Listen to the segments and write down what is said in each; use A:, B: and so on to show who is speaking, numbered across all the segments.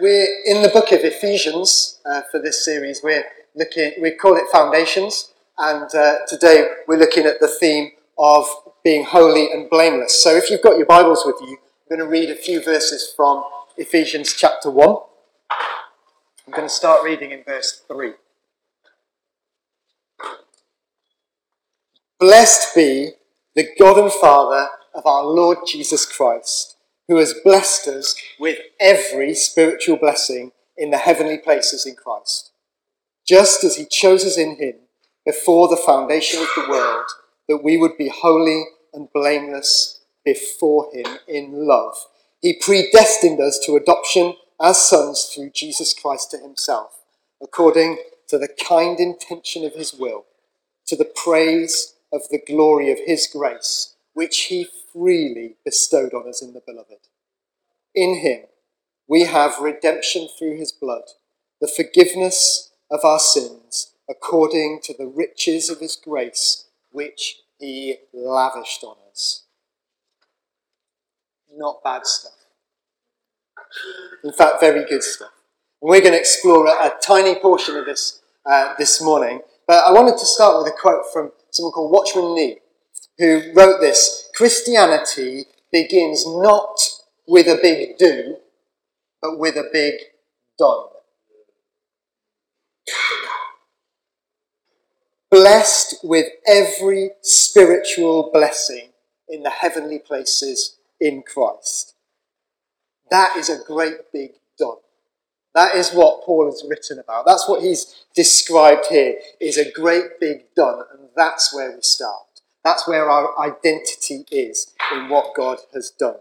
A: We're in the book of Ephesians uh, for this series. We're looking, we call it Foundations, and uh, today we're looking at the theme of being holy and blameless. So if you've got your Bibles with you, I'm going to read a few verses from Ephesians chapter 1. I'm going to start reading in verse 3. Blessed be the God and Father of our Lord Jesus Christ who has blessed us with every spiritual blessing in the heavenly places in Christ, just as he chose us in him before the foundation of the world, that we would be holy and blameless before him in love. He predestined us to adoption as sons through Jesus Christ to himself, according to the kind intention of his will, to the praise of the glory of his grace, which he freely bestowed on us in the beloved. In him we have redemption through his blood, the forgiveness of our sins, according to the riches of his grace, which he lavished on us. Not bad stuff. In fact, very good stuff. We're going to explore a, a tiny portion of this uh, this morning. But I wanted to start with a quote from someone called Watchman Nee, who wrote this Christianity begins not with a big do, but with a big done. Blessed with every spiritual blessing in the heavenly places in Christ. That is a great big done. That is what Paul has written about. That's what he's described here is a great big done, and that's where we start. That's where our identity is in what God has done.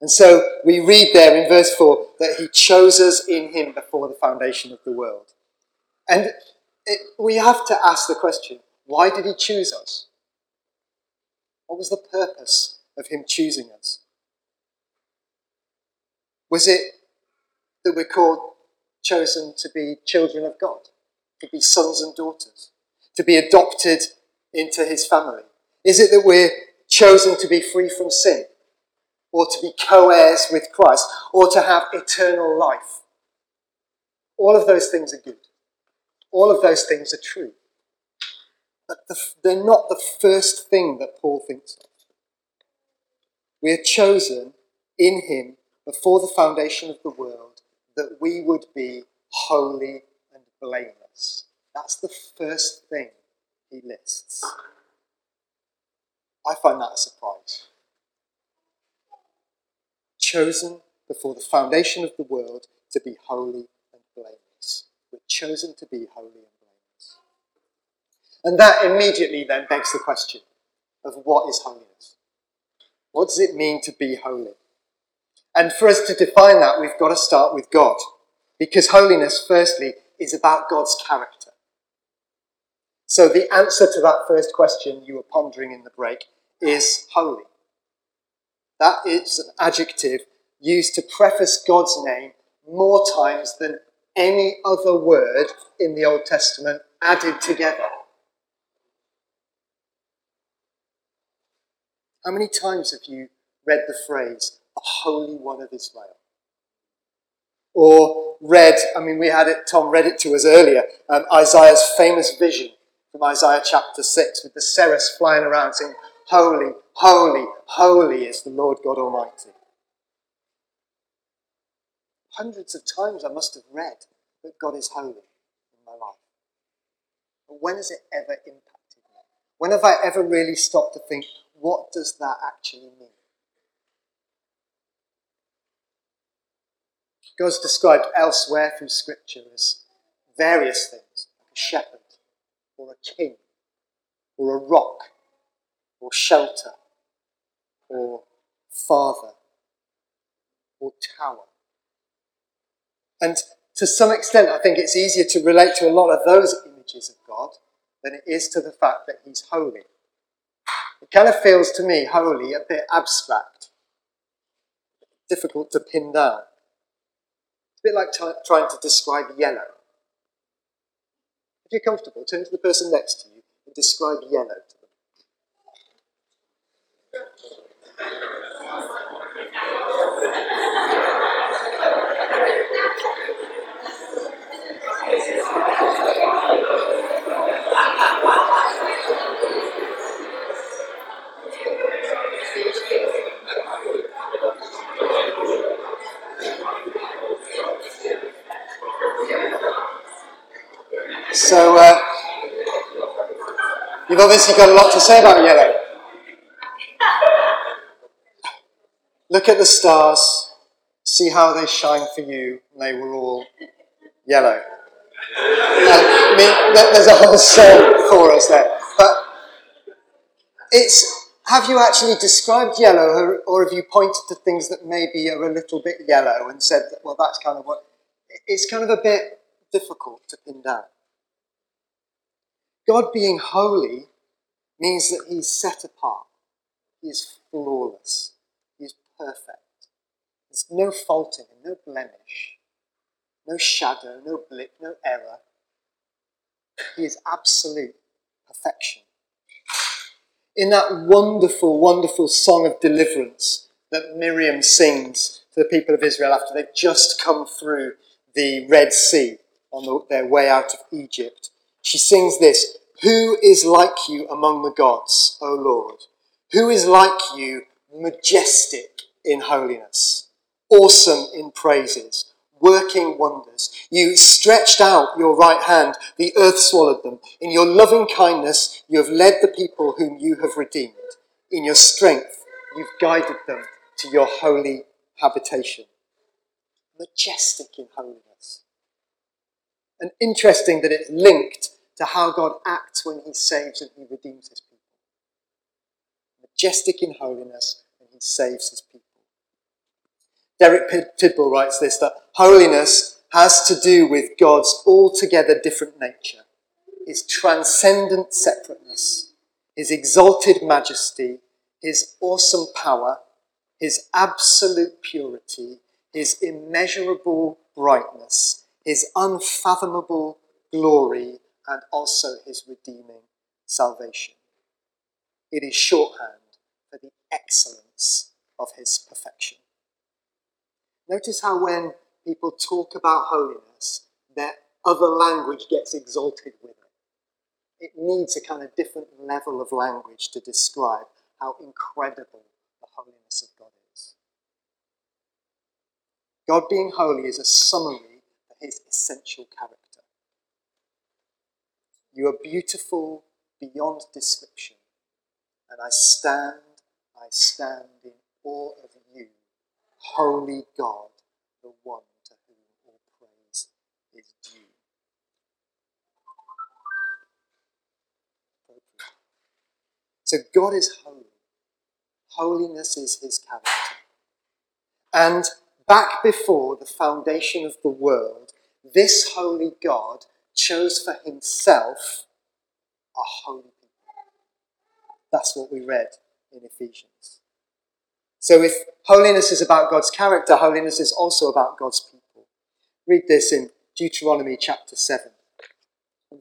A: And so we read there in verse 4 that he chose us in him before the foundation of the world. And it, we have to ask the question why did he choose us? What was the purpose of him choosing us? Was it that we're called, chosen to be children of God, to be sons and daughters, to be adopted into his family? Is it that we're chosen to be free from sin? or to be co heirs with Christ, or to have eternal life. All of those things are good. All of those things are true. But the, they're not the first thing that Paul thinks of. We are chosen in him before the foundation of the world that we would be holy and blameless. That's the first thing he lists. I find that a surprise chosen before the foundation of the world to be holy and blameless. We're chosen to be holy and blameless. And that immediately then begs the question of what is holiness? What does it mean to be holy? And for us to define that, we've got to start with God. Because holiness, firstly, is about God's character. So the answer to that first question you were pondering in the break is holy. That is an adjective used to preface God's name more times than any other word in the Old Testament added together. How many times have you read the phrase, a Holy One of Israel? Or read, I mean, we had it, Tom read it to us earlier, um, Isaiah's famous vision from Isaiah chapter 6 with the seraphs flying around saying, Holy, holy, holy is the Lord God Almighty. Hundreds of times I must have read that God is holy in my life. But when has it ever impacted me? When have I ever really stopped to think, what does that actually mean? God's described elsewhere through Scripture as various things, like a shepherd, or a king, or a rock, or shelter, or father, or tower. And to some extent, I think it's easier to relate to a lot of those images of God than it is to the fact that He's holy. It kind of feels to me, holy, a bit abstract, difficult to pin down. It's a bit like t- trying to describe yellow. If you're comfortable, turn to the person next to you and describe yellow to them. So, uh, you've obviously got a lot to say about yellow. Look at the stars, see how they shine for you, and they were all yellow. I mean, there's a whole song for us there. But it's have you actually described yellow, or, or have you pointed to things that maybe are a little bit yellow and said that, well, that's kind of what. It's kind of a bit difficult to pin down. God being holy means that He's set apart, He is flawless, He is perfect. There's no fault in Him, no blemish, no shadow, no blip, no error. He is absolute perfection. In that wonderful, wonderful song of deliverance that Miriam sings to the people of Israel after they've just come through the Red Sea on the, their way out of Egypt, she sings this Who is like you among the gods, O Lord? Who is like you, majestic in holiness, awesome in praises? working wonders. You stretched out your right hand, the earth swallowed them. In your loving kindness, you have led the people whom you have redeemed. In your strength, you've guided them to your holy habitation. Majestic in holiness. And interesting that it's linked to how God acts when he saves and he redeems his people. Majestic in holiness, and he saves his people. Derek Tidball writes this that holiness has to do with God's altogether different nature, his transcendent separateness, his exalted majesty, his awesome power, his absolute purity, his immeasurable brightness, his unfathomable glory, and also his redeeming salvation. It is shorthand for the excellence of his perfection. Notice how when people talk about holiness, that other language gets exalted with it. It needs a kind of different level of language to describe how incredible the holiness of God is. God being holy is a summary of his essential character. You are beautiful beyond description, and I stand, I stand in awe of you holy God, the one to whom all praise is due. So God is holy. Holiness is his character. And back before the foundation of the world, this holy God chose for himself a holy people. That's what we read in Ephesians. So if holiness is about God's character, holiness is also about God's people. Read this in Deuteronomy chapter 7,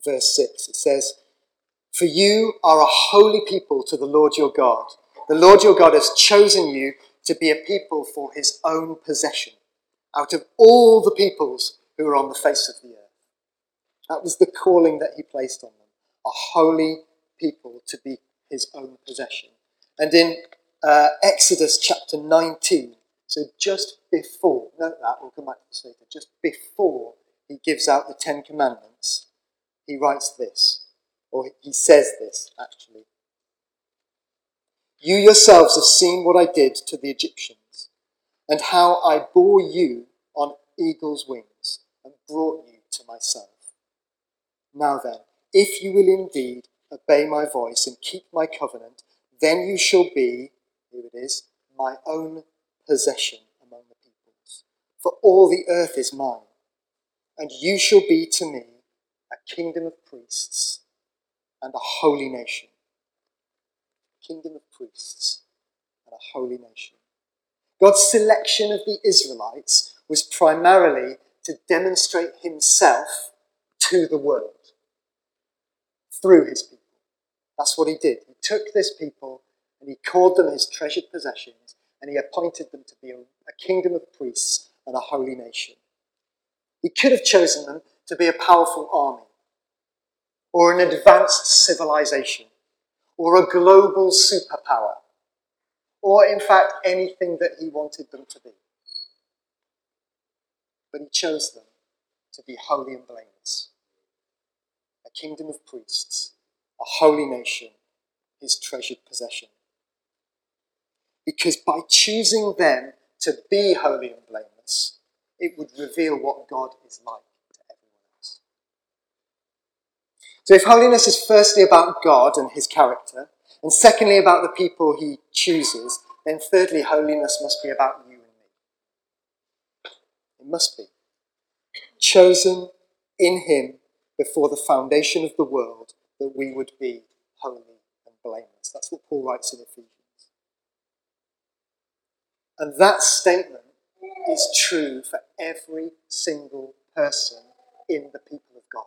A: verse 6. It says, For you are a holy people to the Lord your God. The Lord your God has chosen you to be a people for his own possession out of all the peoples who are on the face of the earth. That was the calling that he placed on them, a holy people to be his own possession. And in uh, Exodus chapter 19. So just before, note that, we'll come back to this later, just before he gives out the Ten Commandments, he writes this, or he says this actually. You yourselves have seen what I did to the Egyptians, and how I bore you on eagle's wings and brought you to myself. Now then, if you will indeed obey my voice and keep my covenant, then you shall be here it is, my own possession among the peoples. For all the earth is mine, and you shall be to me a kingdom of priests and a holy nation. Kingdom of priests and a holy nation. God's selection of the Israelites was primarily to demonstrate himself to the world through his people. That's what he did. He took this people and he called them his treasured possessions, and he appointed them to be a, a kingdom of priests and a holy nation. He could have chosen them to be a powerful army, or an advanced civilization, or a global superpower, or in fact anything that he wanted them to be. But he chose them to be holy and blameless. Kingdom of priests, a holy nation, his treasured possession. Because by choosing them to be holy and blameless, it would reveal what God is like to everyone else. So if holiness is firstly about God and his character, and secondly about the people he chooses, then thirdly, holiness must be about you and me. It must be. Chosen in him before the foundation of the world that we would be holy and blameless. That's what Paul writes in Ephesians. And that statement is true for every single person in the people of God.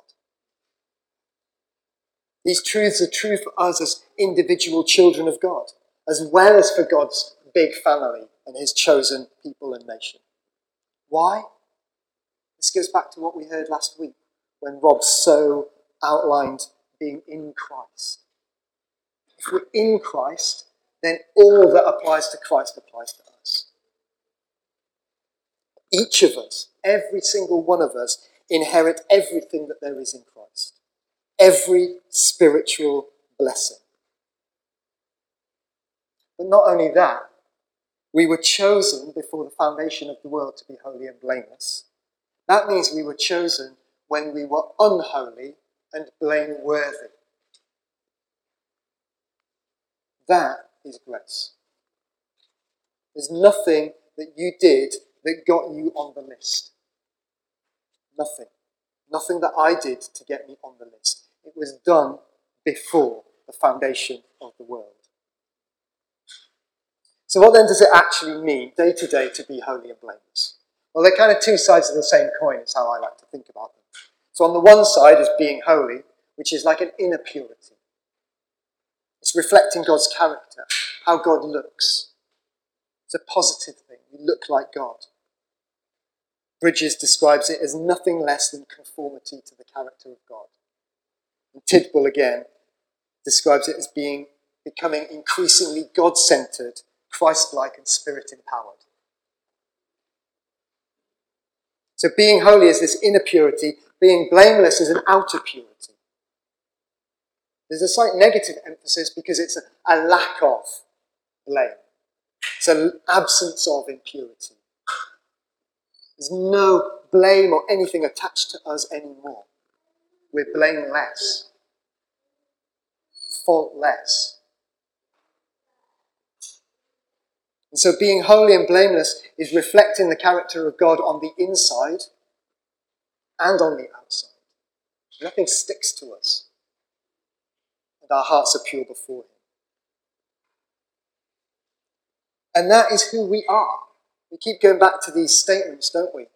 A: These truths are true for us as individual children of God, as well as for God's big family and his chosen people and nation. Why? This goes back to what we heard last week when Rob so outlined being in Christ. If we're in Christ, then all that applies to Christ applies to us. Each of us, every single one of us, inherit everything that there is in Christ. Every spiritual blessing. But not only that, we were chosen before the foundation of the world to be holy and blameless. That means we were chosen when we were unholy and blameworthy. That is grace. There's nothing that you did that got you on the list. Nothing. Nothing that I did to get me on the list. It was done before the foundation of the world. So, what then does it actually mean day to day to be holy and blameless? Well, they're kind of two sides of the same coin, is how I like to think about them. So, on the one side is being holy, which is like an inner purity. It's reflecting God's character, how God looks. It's a positive thing. You look like God. Bridges describes it as nothing less than conformity to the character of God. And Tidball again describes it as being becoming increasingly God centered, Christ like, and spirit empowered. So being holy is this inner purity, being blameless is an outer purity. There's a slight negative emphasis because it's a, a lack of blame. It's an absence of impurity. There's no blame or anything attached to us anymore. We're blameless, faultless. And so being holy and blameless is reflecting the character of God on the inside and on the outside. Nothing sticks to us. And our hearts are pure before Him. And that is who we are. We keep going back to these statements, don't we?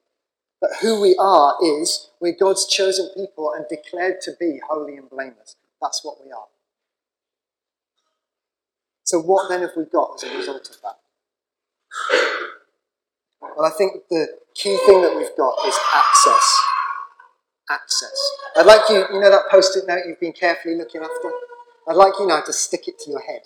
A: But who we are is we're God's chosen people and declared to be holy and blameless. That's what we are. So, what then have we got as a result of that? Well, I think the key thing that we've got is access. Access. I'd like you, you know that post it note you've been carefully looking after? I'd like you now to stick it to your head.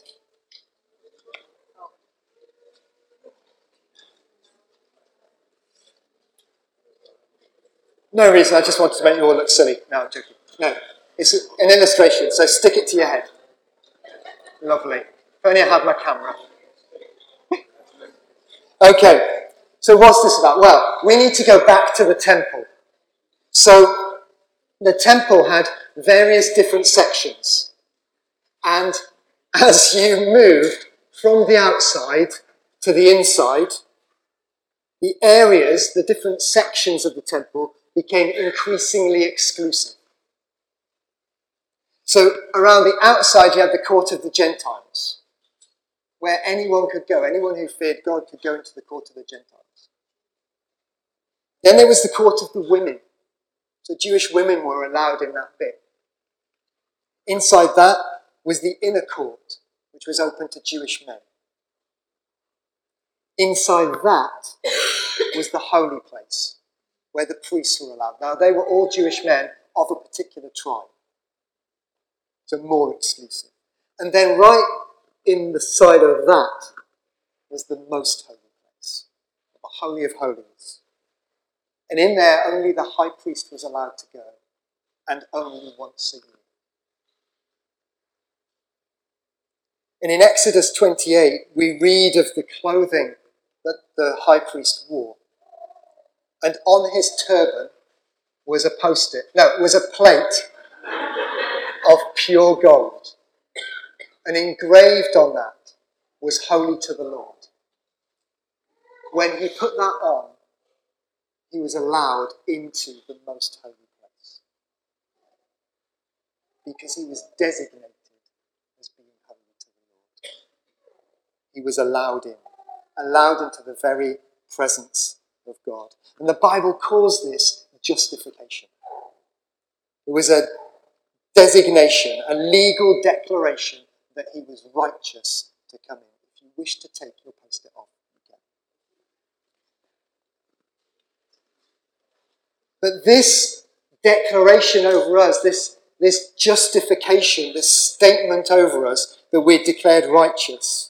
A: No reason, I just wanted to make you all look silly. No, I'm joking. No, it's an illustration, so stick it to your head. Lovely. If only I had my camera. Okay, so what's this about? Well, we need to go back to the temple. So the temple had various different sections. And as you moved from the outside to the inside, the areas, the different sections of the temple became increasingly exclusive. So around the outside, you had the court of the Gentiles where anyone could go. Anyone who feared God could go into the court of the Gentiles. Then there was the court of the women. So Jewish women were allowed in that bit. Inside that was the inner court, which was open to Jewish men. Inside that was the holy place, where the priests were allowed. Now, they were all Jewish men of a particular tribe, so more exclusive. And then, right in the side of that was the most holy place, the Holy of Holies. And in there, only the high priest was allowed to go, and only once a year. And in Exodus 28, we read of the clothing that the high priest wore. And on his turban was a post it, no, it was a plate of pure gold. And engraved on that was holy to the Lord. When he put that on, he was allowed into the most holy place. Because he was designated as being holy to the Lord. He was allowed in, allowed into the very presence of God. And the Bible calls this justification. It was a designation, a legal declaration that he was righteous to come in. If you wish to take your post it off, you can. But this declaration over us, this, this justification, this statement over us that we're declared righteous,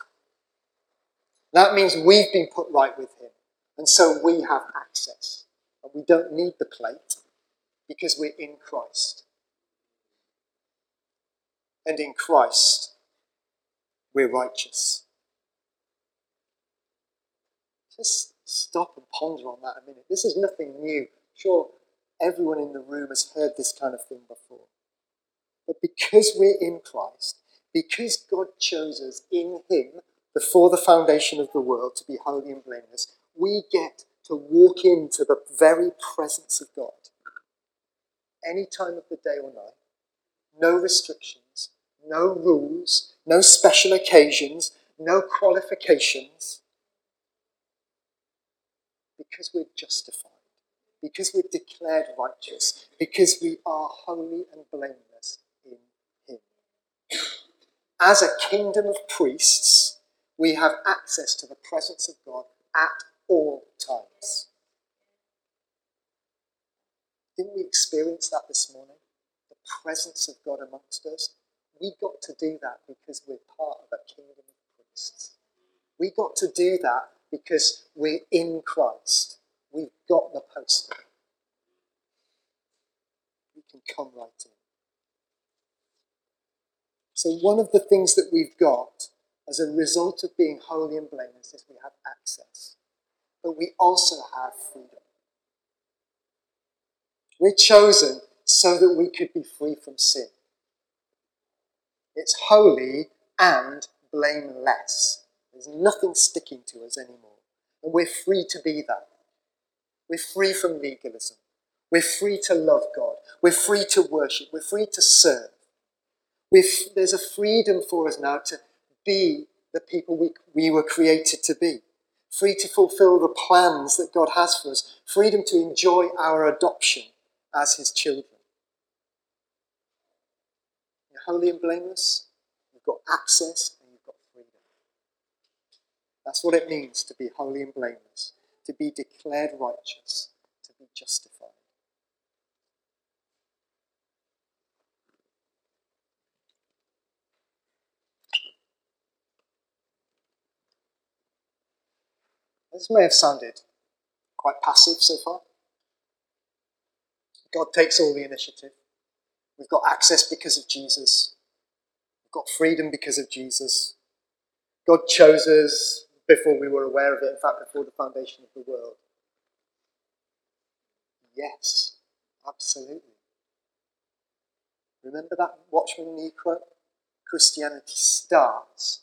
A: that means we've been put right with him. And so we have access. And we don't need the plate because we're in Christ. And in Christ, we're righteous. Just stop and ponder on that a minute. This is nothing new. Sure, everyone in the room has heard this kind of thing before. But because we're in Christ, because God chose us in Him before the foundation of the world to be holy and blameless, we get to walk into the very presence of God any time of the day or night. No restrictions, no rules, no special occasions, no qualifications. Because we're justified, because we're declared righteous, because we are holy and blameless in Him. As a kingdom of priests, we have access to the presence of God at all times. Didn't we experience that this morning? The presence of God amongst us? We got to do that because we're part of a kingdom of priests. We got to do that because we're in Christ. We've got the poster. We can come right in. So, one of the things that we've got as a result of being holy and blameless is we have access but we also have freedom. We're chosen so that we could be free from sin. It's holy and blameless. There's nothing sticking to us anymore. And we're free to be that. We're free from legalism. We're free to love God. We're free to worship. We're free to serve. We've, there's a freedom for us now to be the people we, we were created to be free to fulfill the plans that God has for us, freedom to enjoy our adoption as His children. You're holy and blameless, you've got access, and you've got freedom. That's what it means to be holy and blameless, to be declared righteous, to be justified. This may have sounded quite passive so far. God takes all the initiative. We've got access because of Jesus. We've got freedom because of Jesus. God chose us before we were aware of it, in fact, before the foundation of the world. Yes, absolutely. Remember that Watchman Nee quote? Christianity starts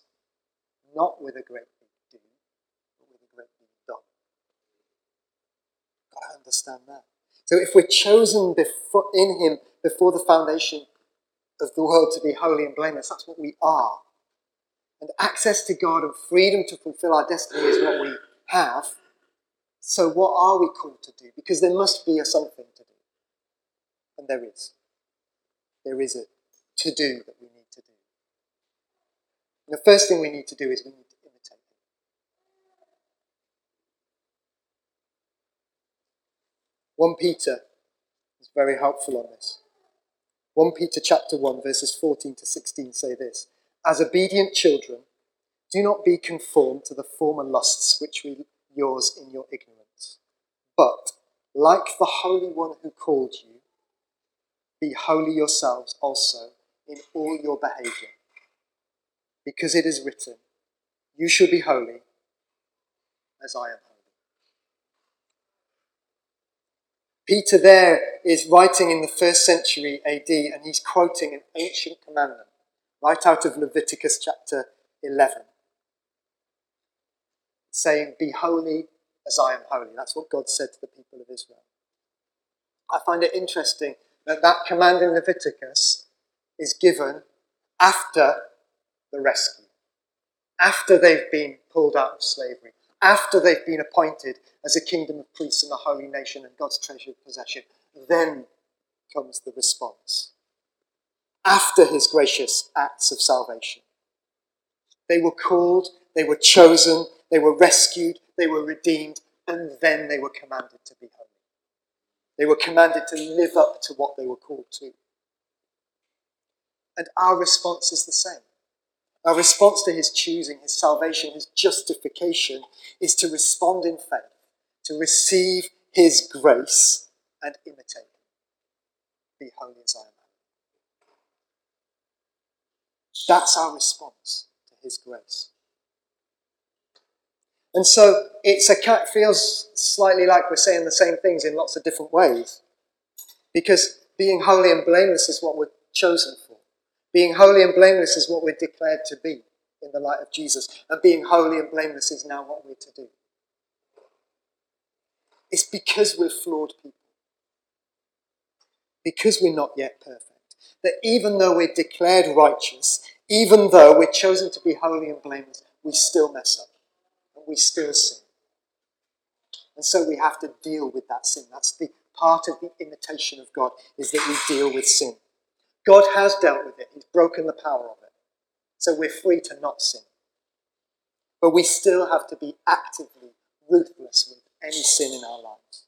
A: not with a great I understand that. So if we're chosen before, in Him before the foundation of the world to be holy and blameless, that's what we are. And access to God and freedom to fulfill our destiny is what we have. So what are we called to do? Because there must be a something to do. And there is. There is a to do that we need to do. And the first thing we need to do is we need to imitate Him. 1 Peter is very helpful on this. 1 Peter chapter 1 verses 14 to 16 say this, As obedient children, do not be conformed to the former lusts which were yours in your ignorance, but like the Holy One who called you, Be holy yourselves also in all your behavior, because it is written, You shall be holy as I am holy. Peter there is writing in the first century AD and he's quoting an ancient commandment right out of Leviticus chapter 11, saying, Be holy as I am holy. That's what God said to the people of Israel. I find it interesting that that command in Leviticus is given after the rescue, after they've been pulled out of slavery, after they've been appointed as a kingdom of priests and a holy nation and God's treasured possession. Then comes the response. After his gracious acts of salvation. They were called, they were chosen, they were rescued, they were redeemed, and then they were commanded to be holy. They were commanded to live up to what they were called to. And our response is the same. Our response to his choosing, his salvation, his justification is to respond in faith, to receive his grace and imitate him. Be holy as I am. That's our response to his grace. And so it's a, it feels slightly like we're saying the same things in lots of different ways. Because being holy and blameless is what we're chosen for. Being holy and blameless is what we're declared to be in the light of Jesus. And being holy and blameless is now what we're to do. It's because we're flawed people. Because we're not yet perfect. That even though we're declared righteous, even though we're chosen to be holy and blameless, we still mess up we still sin. And so we have to deal with that sin. That's the part of the imitation of God, is that we deal with sin. God has dealt with it. He's broken the power of it. So we're free to not sin. But we still have to be actively ruthless with any sin in our lives.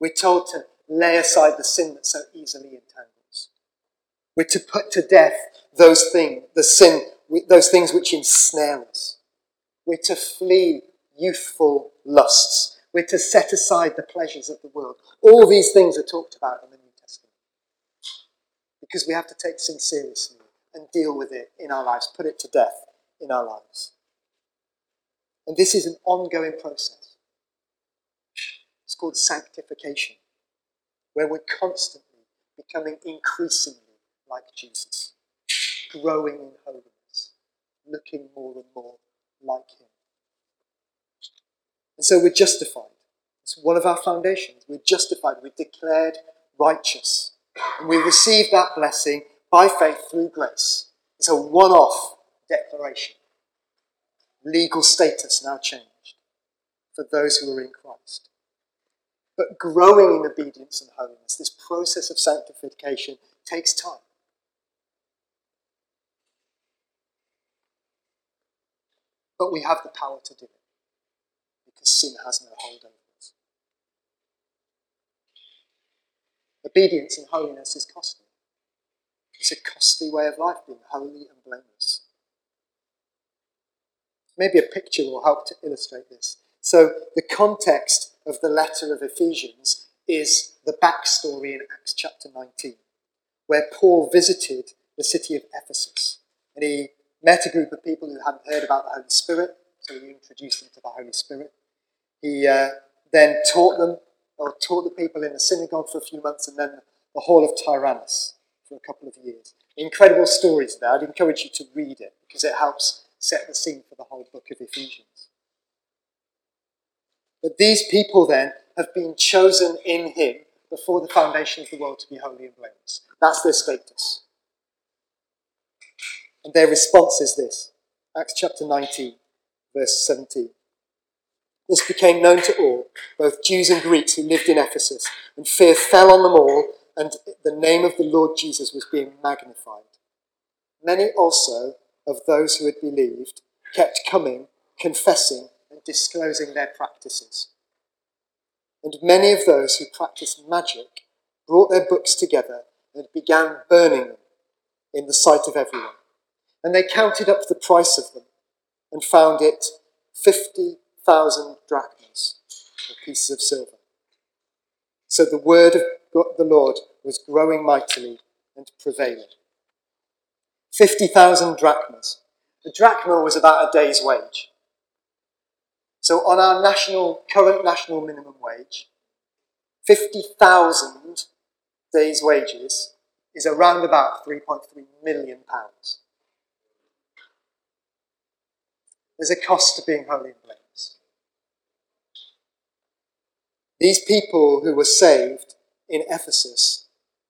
A: We're told to lay aside the sin that so easily entangles. We're to put to death those things, the sin, those things which ensnare us. We're to flee youthful lusts. We're to set aside the pleasures of the world. All these things are talked about in the New Testament. Because we have to take sin seriously and deal with it in our lives, put it to death in our lives. And this is an ongoing process. It's called sanctification, where we're constantly becoming increasingly like Jesus, growing in holiness, looking more and more like him. And so we're justified. It's one of our foundations. We're justified. We're declared righteous. And we receive that blessing by faith through grace. It's a one off declaration. Legal status now changed for those who are in Christ. But growing in obedience and holiness, this process of sanctification takes time. But we have the power to do it because sin has no hold over us. Obedience and holiness is costly. It's a costly way of life, being holy and blameless. Maybe a picture will help to illustrate this. So, the context of the letter of Ephesians is the backstory in Acts chapter 19, where Paul visited the city of Ephesus. And he met a group of people who hadn't heard about the Holy Spirit, so he introduced them to the Holy Spirit. He uh, then taught them, or taught the people in the synagogue for a few months, and then the Hall of Tyrannus for a couple of years. Incredible stories there. I'd encourage you to read it because it helps set the scene for the whole book of Ephesians. But these people then have been chosen in him before the foundation of the world to be holy and blameless. That's their status. And their response is this Acts chapter 19, verse 17. This became known to all, both Jews and Greeks who lived in Ephesus, and fear fell on them all, and the name of the Lord Jesus was being magnified. Many also of those who had believed kept coming, confessing, and disclosing their practices. And many of those who practiced magic brought their books together and began burning them in the sight of everyone. And they counted up the price of them and found it 50,000 drachmas, or pieces of silver. So the word of God, the Lord was growing mightily and prevailing. 50,000 drachmas. A drachma was about a day's wage. So on our national, current national minimum wage, 50,000 days' wages is around about 3.3 million pounds. There's a cost to being holy and blameless. These people who were saved in Ephesus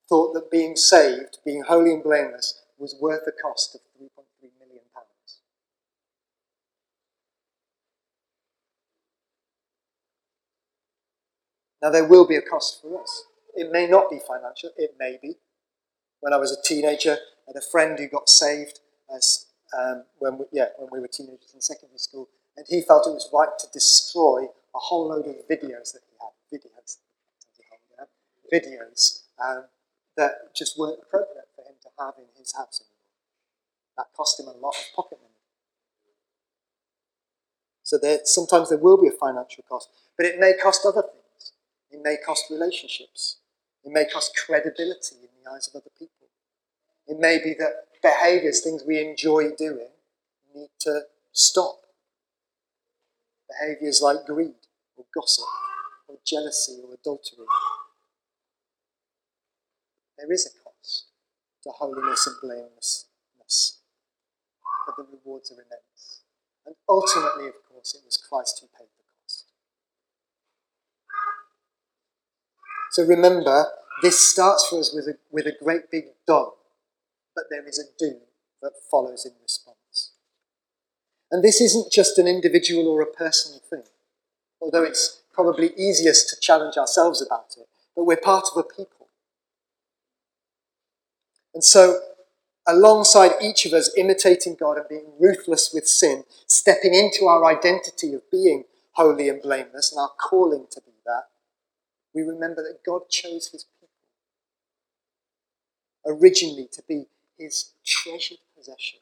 A: thought that being saved, being holy and blameless, was worth the cost of 3.3 million pounds. Now, there will be a cost for us. It may not be financial, it may be. When I was a teenager, I had a friend who got saved as um, when we, yeah when we were teenagers in secondary school, and he felt it was right to destroy a whole load of videos that he had videos videos um, that just weren't appropriate for him to have in his house anymore. That cost him a lot of pocket money. So there, sometimes there will be a financial cost, but it may cost other things. It may cost relationships. It may cost credibility in the eyes of other people. It may be that behaviors, things we enjoy doing, need to stop. Behaviors like greed or gossip or jealousy or adultery. There is a cost to holiness and blamelessness, but the rewards are immense. And ultimately, of course, it was Christ who paid the cost. So remember, this starts for us with a, with a great big done but there is a do that follows in response. And this isn't just an individual or a personal thing, although it's probably easiest to challenge ourselves about it, but we're part of a people. And so, alongside each of us imitating God and being ruthless with sin, stepping into our identity of being holy and blameless and our calling to be that, we remember that God chose his people originally to be his treasured possession,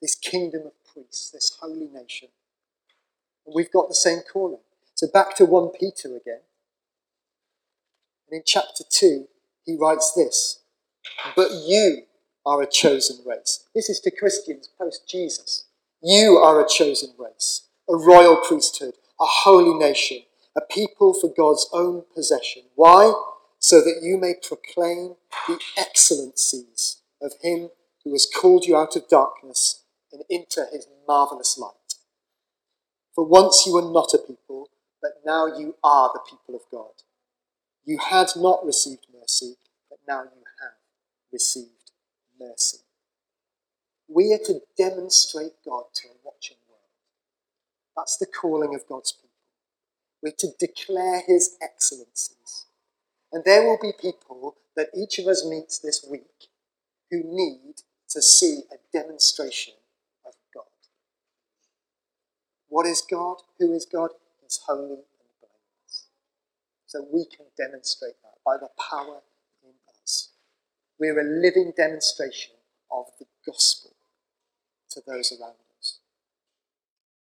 A: this kingdom of priests, this holy nation. And we've got the same calling. So back to 1 Peter again. And in chapter 2, he writes this But you are a chosen race. This is to Christians post Jesus. You are a chosen race, a royal priesthood, a holy nation, a people for God's own possession. Why? So that you may proclaim the excellencies of him who has called you out of darkness and into his marvelous light. For once you were not a people, but now you are the people of God. You had not received mercy, but now you have received mercy. We are to demonstrate God to a watching world. That's the calling of God's people. We're to declare his excellencies. And there will be people that each of us meets this week who need to see a demonstration of God. What is God? Who is God? He's holy and blameless. So we can demonstrate that by the power in us. We're a living demonstration of the gospel to those around us.